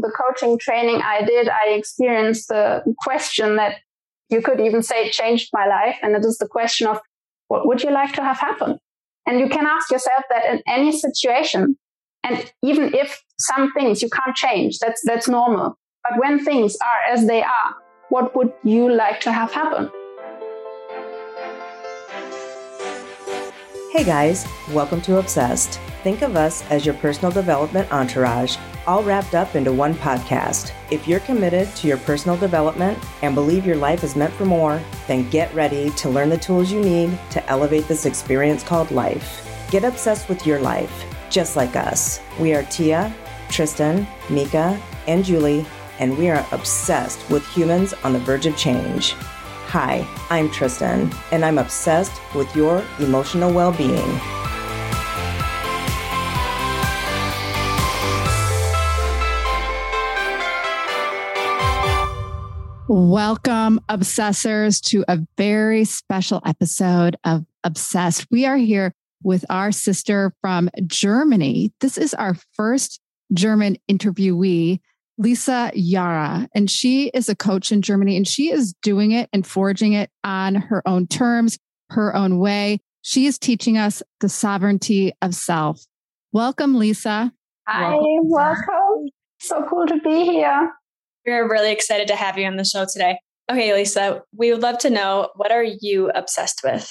the coaching training I did, I experienced the question that you could even say changed my life. And it is the question of what would you like to have happen? And you can ask yourself that in any situation. And even if some things you can't change, that's, that's normal. But when things are as they are, what would you like to have happen? Hey guys, welcome to Obsessed. Think of us as your personal development entourage, all wrapped up into one podcast. If you're committed to your personal development and believe your life is meant for more, then get ready to learn the tools you need to elevate this experience called life. Get obsessed with your life, just like us. We are Tia, Tristan, Mika, and Julie, and we are obsessed with humans on the verge of change. Hi, I'm Tristan, and I'm obsessed with your emotional well being. Welcome, obsessors, to a very special episode of Obsessed. We are here with our sister from Germany. This is our first German interviewee. Lisa Jara, and she is a coach in Germany and she is doing it and forging it on her own terms, her own way. She is teaching us the sovereignty of self. Welcome, Lisa. Hi, welcome. welcome. So cool to be here. We're really excited to have you on the show today. Okay, Lisa, we would love to know what are you obsessed with?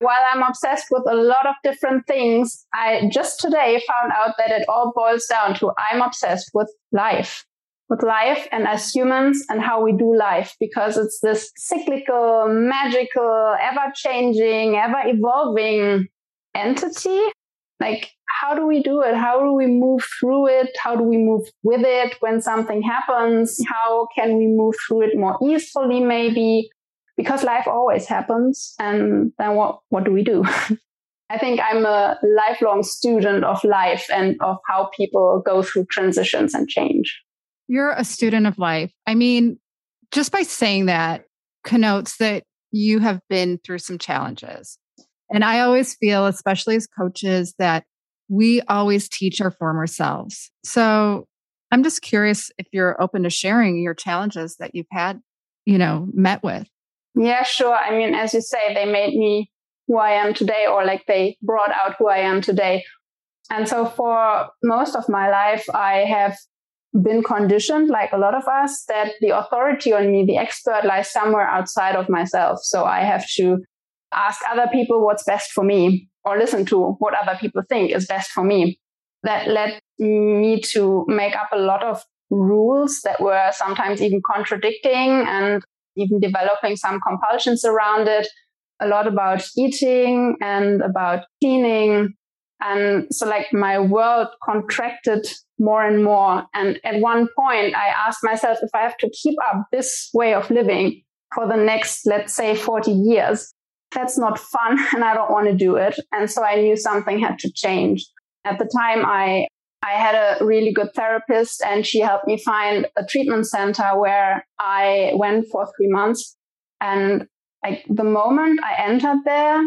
While I'm obsessed with a lot of different things, I just today found out that it all boils down to I'm obsessed with life with life and as humans and how we do life because it's this cyclical, magical, ever changing, ever evolving entity. Like, how do we do it? How do we move through it? How do we move with it when something happens? How can we move through it more easily, maybe? Because life always happens. And then what, what do we do? I think I'm a lifelong student of life and of how people go through transitions and change. You're a student of life. I mean, just by saying that connotes that you have been through some challenges. And I always feel, especially as coaches, that we always teach our former selves. So I'm just curious if you're open to sharing your challenges that you've had, you know, met with. Yeah, sure. I mean, as you say, they made me who I am today, or like they brought out who I am today. And so for most of my life, I have been conditioned, like a lot of us, that the authority on me, the expert lies somewhere outside of myself. So I have to ask other people what's best for me or listen to what other people think is best for me. That led me to make up a lot of rules that were sometimes even contradicting and even developing some compulsions around it. A lot about eating and about cleaning and so like my world contracted more and more. And at one point I asked myself if I have to keep up this way of living for the next, let's say 40 years, that's not fun and I don't want to do it. And so I knew something had to change. At the time I I had a really good therapist and she helped me find a treatment center where I went for three months. And like the moment I entered there,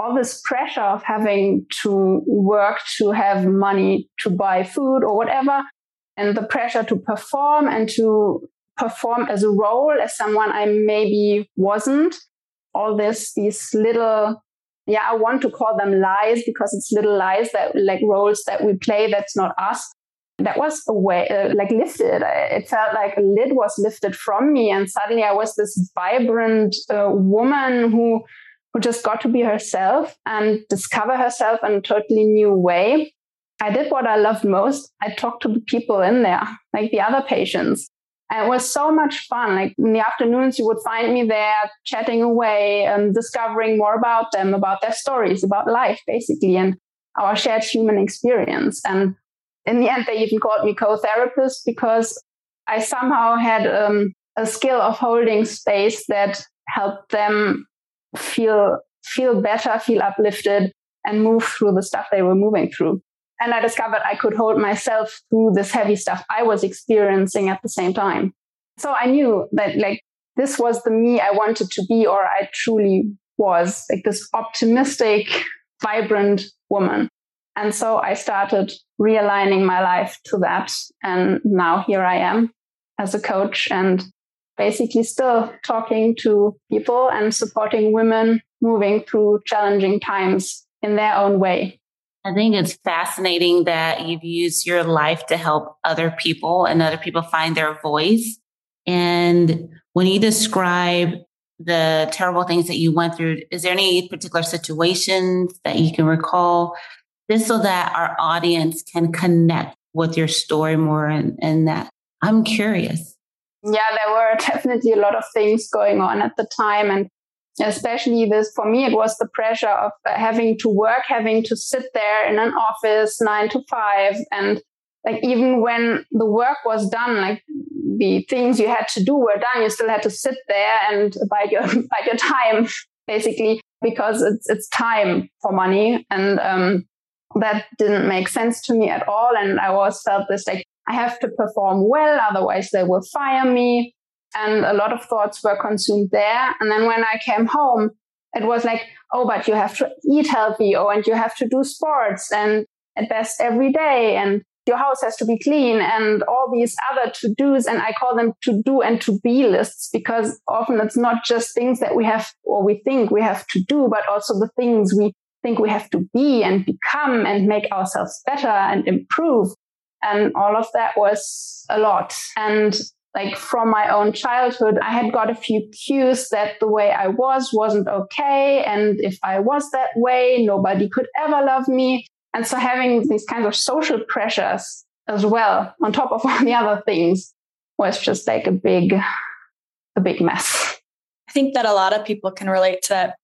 all this pressure of having to work to have money to buy food or whatever, and the pressure to perform and to perform as a role as someone I maybe wasn't. All this, these little, yeah, I want to call them lies because it's little lies that like roles that we play that's not us. That was a way, uh, like lifted. It felt like a lid was lifted from me, and suddenly I was this vibrant uh, woman who who just got to be herself and discover herself in a totally new way. I did what I loved most. I talked to the people in there, like the other patients. And it was so much fun. Like in the afternoons, you would find me there chatting away and discovering more about them, about their stories, about life, basically, and our shared human experience. And in the end, they even called me co-therapist because I somehow had um, a skill of holding space that helped them feel feel better, feel uplifted, and move through the stuff they were moving through. And I discovered I could hold myself through this heavy stuff I was experiencing at the same time. So I knew that like this was the me I wanted to be, or I truly was like this optimistic, vibrant woman. And so I started realigning my life to that. And now here I am as a coach and basically still talking to people and supporting women moving through challenging times in their own way. I think it's fascinating that you've used your life to help other people and other people find their voice. And when you describe the terrible things that you went through, is there any particular situations that you can recall? Just so that our audience can connect with your story more and, and that I'm curious. Yeah, there were definitely a lot of things going on at the time. And especially this, for me, it was the pressure of having to work, having to sit there in an office nine to five. And like, even when the work was done, like the things you had to do were done, you still had to sit there and bide your, bide your time, basically, because it's, it's time for money. And, um, that didn't make sense to me at all. And I always felt this like, I have to perform well, otherwise they will fire me. And a lot of thoughts were consumed there. And then when I came home, it was like, oh, but you have to eat healthy. Oh, and you have to do sports and at best every day. And your house has to be clean and all these other to do's. And I call them to do and to be lists because often it's not just things that we have or we think we have to do, but also the things we think we have to be and become and make ourselves better and improve. And all of that was a lot. And like from my own childhood, I had got a few cues that the way I was wasn't okay. And if I was that way, nobody could ever love me. And so having these kinds of social pressures as well, on top of all the other things, was just like a big, a big mess. I think that a lot of people can relate to that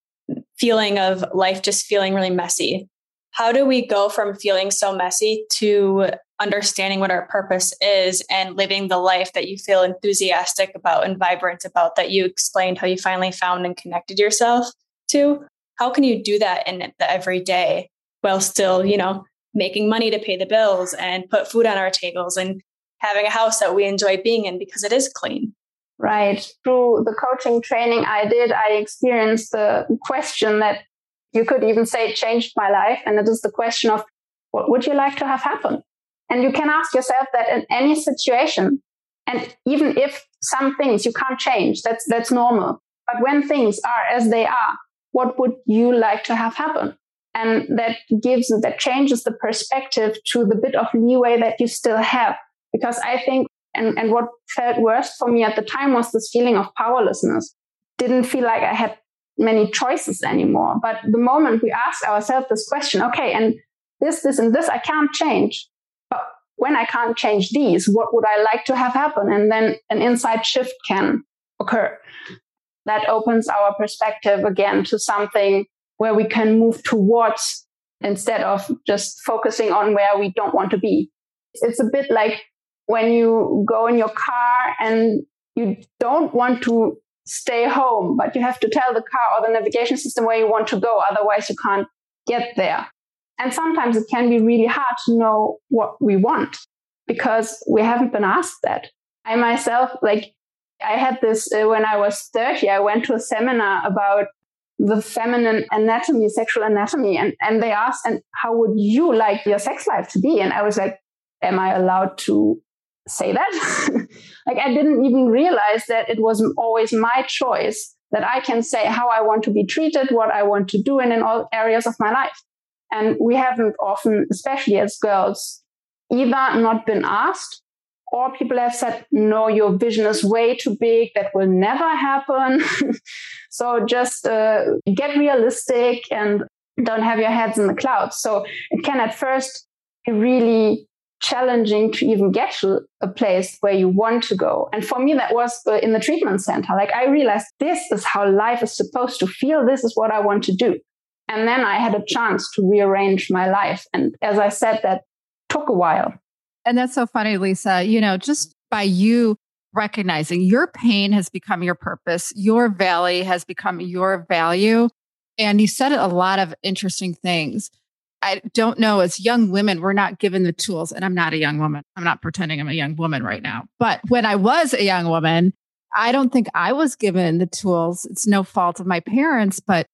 feeling of life just feeling really messy. How do we go from feeling so messy to understanding what our purpose is and living the life that you feel enthusiastic about and vibrant about that you explained how you finally found and connected yourself to? How can you do that in the everyday while still, you know, making money to pay the bills and put food on our tables and having a house that we enjoy being in because it is clean? Right. Through the coaching training I did, I experienced the question that you could even say it changed my life. And it is the question of what would you like to have happen? And you can ask yourself that in any situation. And even if some things you can't change, that's, that's normal. But when things are as they are, what would you like to have happen? And that gives, that changes the perspective to the bit of leeway that you still have. Because I think and, and what felt worst for me at the time was this feeling of powerlessness. Didn't feel like I had many choices anymore. But the moment we ask ourselves this question, okay, and this, this, and this I can't change. But when I can't change these, what would I like to have happen? And then an inside shift can occur. That opens our perspective again to something where we can move towards instead of just focusing on where we don't want to be. It's a bit like when you go in your car and you don't want to stay home, but you have to tell the car or the navigation system where you want to go. Otherwise, you can't get there. And sometimes it can be really hard to know what we want because we haven't been asked that. I myself, like, I had this uh, when I was 30. I went to a seminar about the feminine anatomy, sexual anatomy, and, and they asked, and how would you like your sex life to be? And I was like, am I allowed to say that. like I didn't even realize that it was always my choice that I can say how I want to be treated, what I want to do, and in all areas of my life. And we haven't often, especially as girls, either not been asked or people have said, no, your vision is way too big. That will never happen. so just uh, get realistic and don't have your heads in the clouds. So it can at first be really challenging to even get to a place where you want to go. And for me, that was uh, in the treatment center. Like I realized this is how life is supposed to feel. This is what I want to do. And then I had a chance to rearrange my life. And as I said, that took a while. And that's so funny, Lisa. You know, just by you recognizing your pain has become your purpose, your valley has become your value. And you said a lot of interesting things. I don't know, as young women, we're not given the tools. And I'm not a young woman. I'm not pretending I'm a young woman right now. But when I was a young woman, I don't think I was given the tools. It's no fault of my parents, but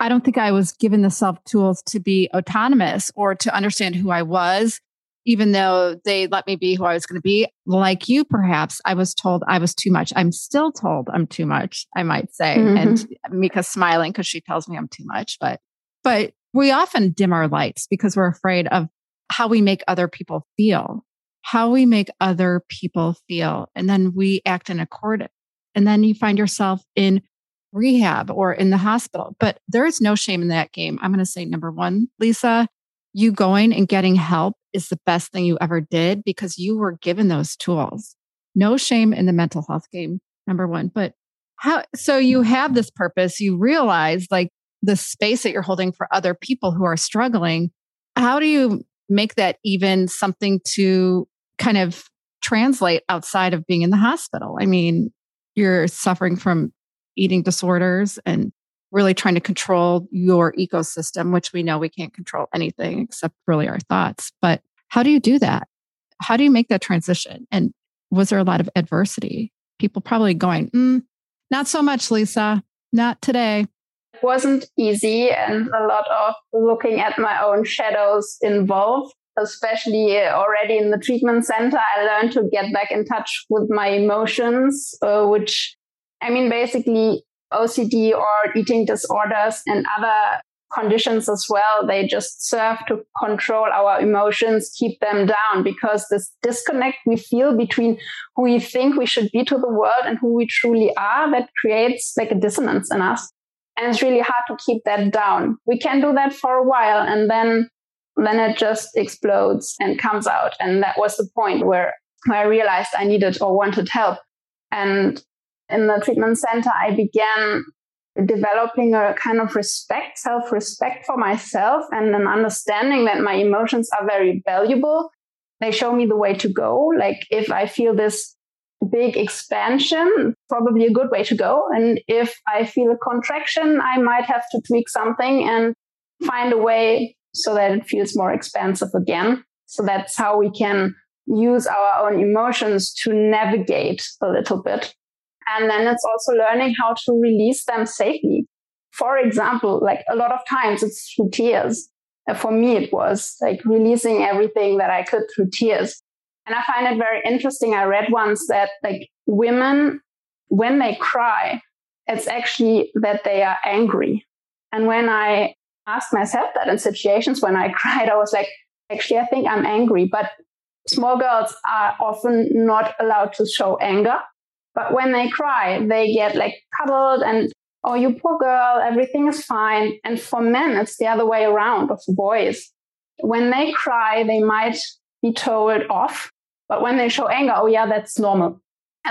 I don't think I was given the self tools to be autonomous or to understand who I was, even though they let me be who I was going to be. Like you, perhaps, I was told I was too much. I'm still told I'm too much, I might say. Mm-hmm. And Mika's smiling because she tells me I'm too much. But, but we often dim our lights because we're afraid of how we make other people feel, how we make other people feel. And then we act in accordance. And then you find yourself in rehab or in the hospital. But there is no shame in that game. I'm going to say number one, Lisa, you going and getting help is the best thing you ever did because you were given those tools. No shame in the mental health game, number one. But how, so you have this purpose, you realize like the space that you're holding for other people who are struggling. How do you make that even something to kind of translate outside of being in the hospital? I mean, you're suffering from eating disorders and really trying to control your ecosystem, which we know we can't control anything except really our thoughts. But how do you do that? How do you make that transition? And was there a lot of adversity? People probably going, mm, not so much, Lisa, not today. It wasn't easy and a lot of looking at my own shadows involved especially already in the treatment center, I learned to get back in touch with my emotions, uh, which I mean, basically OCD or eating disorders and other conditions as well. They just serve to control our emotions, keep them down because this disconnect we feel between who we think we should be to the world and who we truly are, that creates like a dissonance in us. And it's really hard to keep that down. We can do that for a while and then, then it just explodes and comes out. And that was the point where, where I realized I needed or wanted help. And in the treatment center, I began developing a kind of respect, self respect for myself and an understanding that my emotions are very valuable. They show me the way to go. Like if I feel this big expansion, probably a good way to go. And if I feel a contraction, I might have to tweak something and find a way so that it feels more expansive again. So that's how we can use our own emotions to navigate a little bit and then it's also learning how to release them safely. For example, like a lot of times it's through tears. For me, it was like releasing everything that I could through tears. And I find it very interesting. I read once that like women, when they cry, it's actually that they are angry. And when I asked myself that in situations when I cried, I was like, actually, I think I'm angry. But small girls are often not allowed to show anger but when they cry, they get like cuddled and, oh, you poor girl, everything is fine. And for men, it's the other way around, for boys. When they cry, they might be told off. But when they show anger, oh, yeah, that's normal.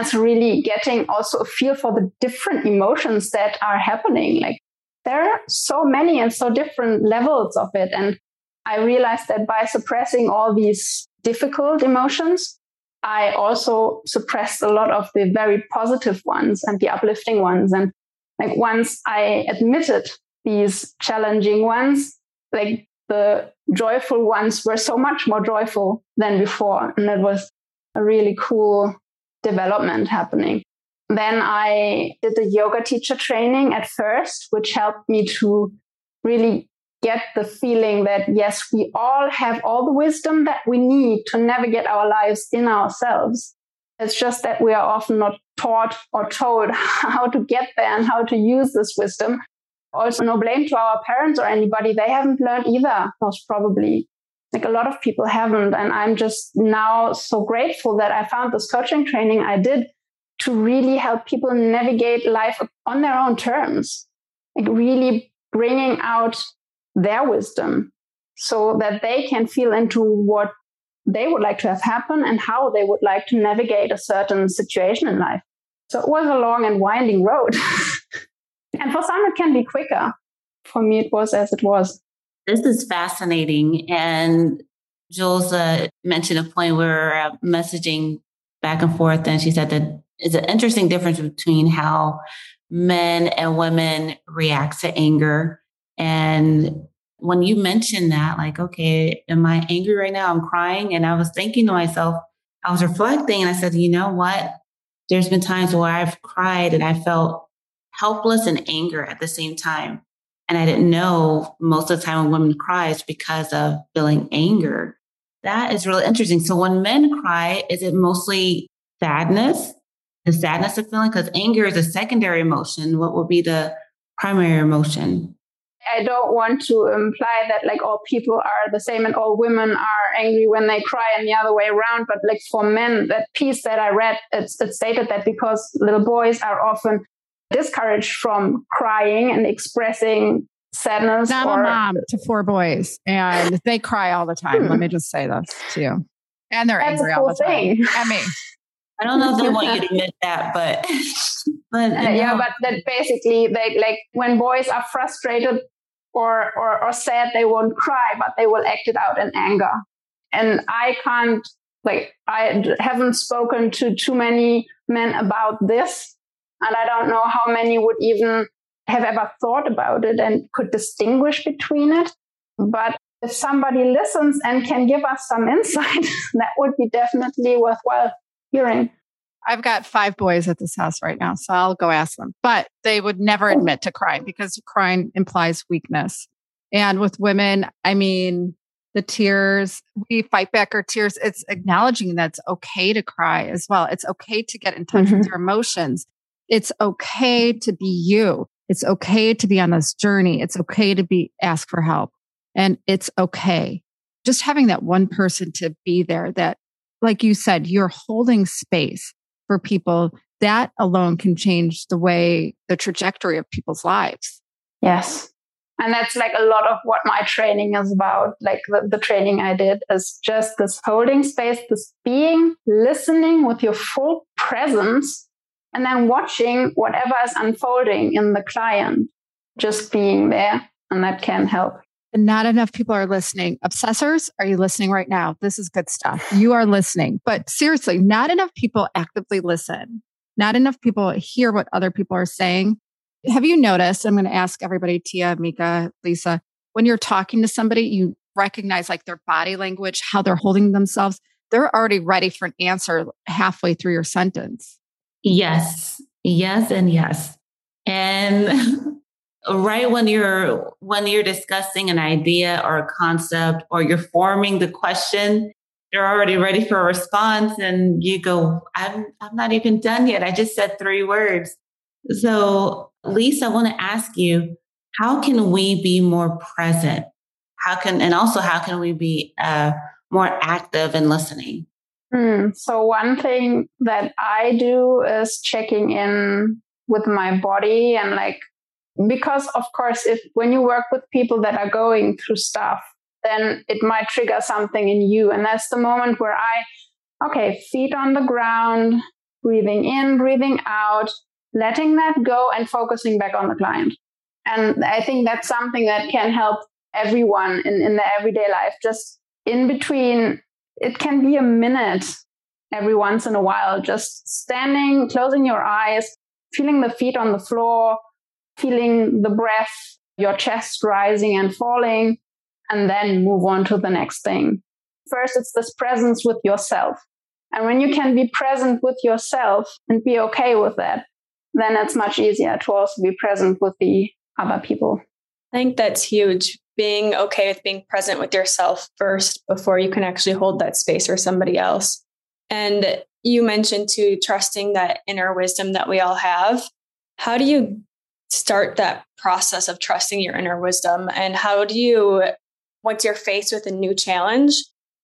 So really getting also a feel for the different emotions that are happening. Like there are so many and so different levels of it. And I realized that by suppressing all these difficult emotions, I also suppressed a lot of the very positive ones and the uplifting ones. And like once I admitted these challenging ones, like the joyful ones were so much more joyful than before. And it was a really cool development happening. Then I did the yoga teacher training at first, which helped me to really get the feeling that yes, we all have all the wisdom that we need to navigate our lives in ourselves. It's just that we are often not taught or told how to get there and how to use this wisdom. Also, no blame to our parents or anybody. They haven't learned either, most probably. Like a lot of people haven't. And I'm just now so grateful that I found this coaching training I did to really help people navigate life on their own terms. Like really bringing out their wisdom so that they can feel into what they would like to have happen and how they would like to navigate a certain situation in life. So it was a long and winding road. and for some, it can be quicker. For me, it was as it was. This is fascinating. And Jules uh, mentioned a point where uh, messaging back and forth, and she said that it's an interesting difference between how men and women react to anger and when you mentioned that, like, okay, am I angry right now? I'm crying. And I was thinking to myself, I was reflecting and I said, you know what? There's been times where I've cried and I felt helpless and anger at the same time. And I didn't know most of the time when women cry because of feeling anger. That is really interesting. So when men cry, is it mostly sadness? The sadness of feeling? Because anger is a secondary emotion. What would be the primary emotion? I don't want to imply that like all people are the same and all women are angry when they cry and the other way around. But like for men, that piece that I read, it's, it stated that because little boys are often discouraged from crying and expressing sadness. I'm or, a mom to four boys and they cry all the time. Hmm. Let me just say this to you. And they're That's angry cool all the thing. time. At me. I don't know if they want you to admit that, but but uh, yeah, but that basically they like when boys are frustrated or, or or sad, they won't cry, but they will act it out in anger. And I can't like I haven't spoken to too many men about this, and I don't know how many would even have ever thought about it and could distinguish between it. But if somebody listens and can give us some insight, that would be definitely worthwhile hearing. I've got five boys at this house right now, so I'll go ask them. But they would never admit to crying because crying implies weakness. And with women, I mean, the tears, we fight back our tears. It's acknowledging that it's okay to cry as well. It's okay to get in touch mm-hmm. with your emotions. It's okay to be you. It's okay to be on this journey. It's okay to be ask for help. And it's okay. Just having that one person to be there that, like you said, you're holding space for people, that alone can change the way the trajectory of people's lives. Yes. And that's like a lot of what my training is about. Like the, the training I did is just this holding space, this being, listening with your full presence, and then watching whatever is unfolding in the client, just being there. And that can help. Not enough people are listening. Obsessors, are you listening right now? This is good stuff. You are listening. But seriously, not enough people actively listen. Not enough people hear what other people are saying. Have you noticed? I'm going to ask everybody, Tia, Mika, Lisa, when you're talking to somebody, you recognize like their body language, how they're holding themselves. They're already ready for an answer halfway through your sentence. Yes, yes, and yes. And right when you're when you're discussing an idea or a concept or you're forming the question you're already ready for a response and you go i'm i'm not even done yet. I just said three words. So lisa i want to ask you how can we be more present? How can and also how can we be uh, more active in listening hmm. so one thing that i do is checking in with my body and like because of course if when you work with people that are going through stuff then it might trigger something in you. And that's the moment where i okay feet on the ground breathing in breathing out letting that go and focusing back on the client. And i think that's something that can help everyone in, in their everyday life. Just in between it can be a minute every once in a while just standing closing your eyes feeling the feet on the floor feeling the breath, your chest rising and falling, and then move on to the next thing. First, it's this presence with yourself. And when you can be present with yourself and be okay with that, then it's much easier to also be present with the other people. I think that's huge. Being okay with being present with yourself first before you can actually hold that space for somebody else. And you mentioned to trusting that inner wisdom that we all have. How do you start that process of trusting your inner wisdom? And how do you, once you're faced with a new challenge,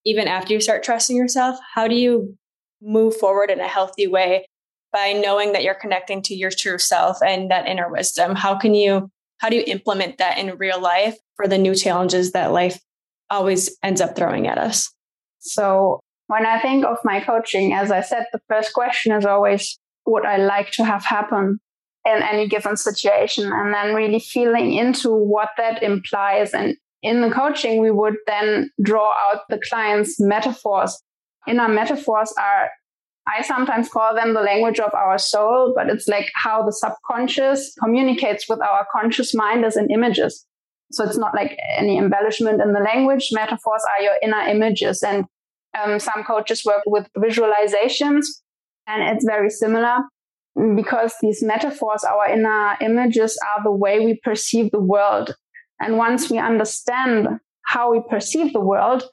even after you start trusting yourself, how do you move forward in a healthy way by knowing that you're connecting to your true self and that inner wisdom? How can you, how do you implement that in real life for the new challenges that life always ends up throwing at us? So when I think of my coaching, as I said, the first question is always what I like to have happen in any given situation and then really feeling into what that implies. And in the coaching, we would then draw out the client's metaphors. Inner metaphors are, I sometimes call them the language of our soul, but it's like how the subconscious communicates with our conscious mind as in images. So it's not like any embellishment in the language. Metaphors are your inner images. And um, some coaches work with visualizations, and it's very similar because these metaphors, our inner images, are the way we perceive the world. And once we understand how we perceive the world,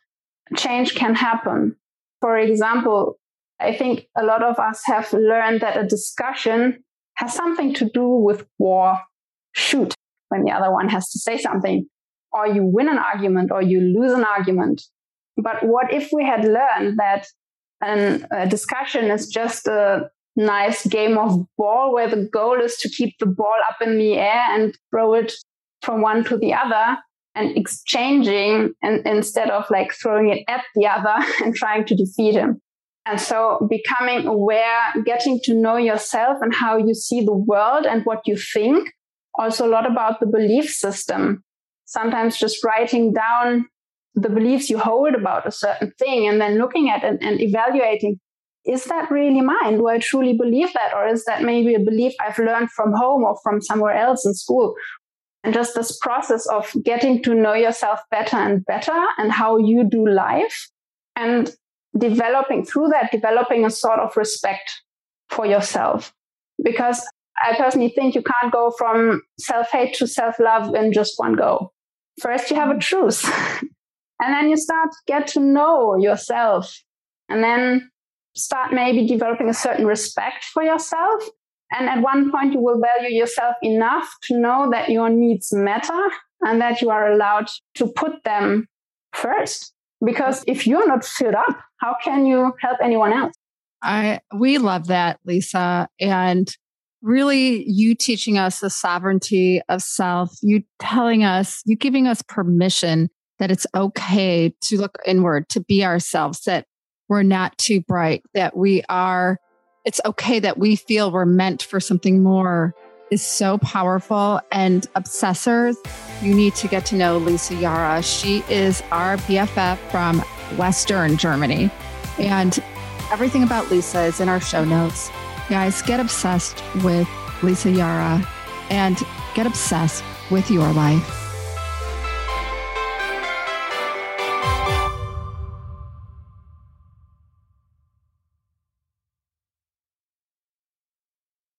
change can happen. For example, I think a lot of us have learned that a discussion has something to do with war. Shoot, when the other one has to say something, or you win an argument or you lose an argument. But what if we had learned that an, a discussion is just a nice game of ball where the goal is to keep the ball up in the air and throw it from one to the other and exchanging and instead of like throwing it at the other and trying to defeat him. And so becoming aware, getting to know yourself and how you see the world and what you think. Also a lot about the belief system. Sometimes just writing down the beliefs you hold about a certain thing and then looking at it and evaluating is that really mine? Do I truly believe that? Or is that maybe a belief I've learned from home or from somewhere else in school? And just this process of getting to know yourself better and better and how you do life and developing through that, developing a sort of respect for yourself. Because I personally think you can't go from self hate to self love in just one go. First, you have a truce. and then you start get to know yourself. And then start maybe developing a certain respect for yourself. And at one point, you will value yourself enough to know that your needs matter and that you are allowed to put them first. Because if you're not filled up, how can you help anyone else? I we love that, Lisa. And really you teaching us the sovereignty of self, you telling us, you giving us permission that it's okay to look inward, to be ourselves, that we're not too bright, that we are, it's okay that we feel we're meant for something more is so powerful. And obsessors, you need to get to know Lisa Jara. She is our BFF from Western Germany. And everything about Lisa is in our show notes. Guys, get obsessed with Lisa Jara and get obsessed with your life.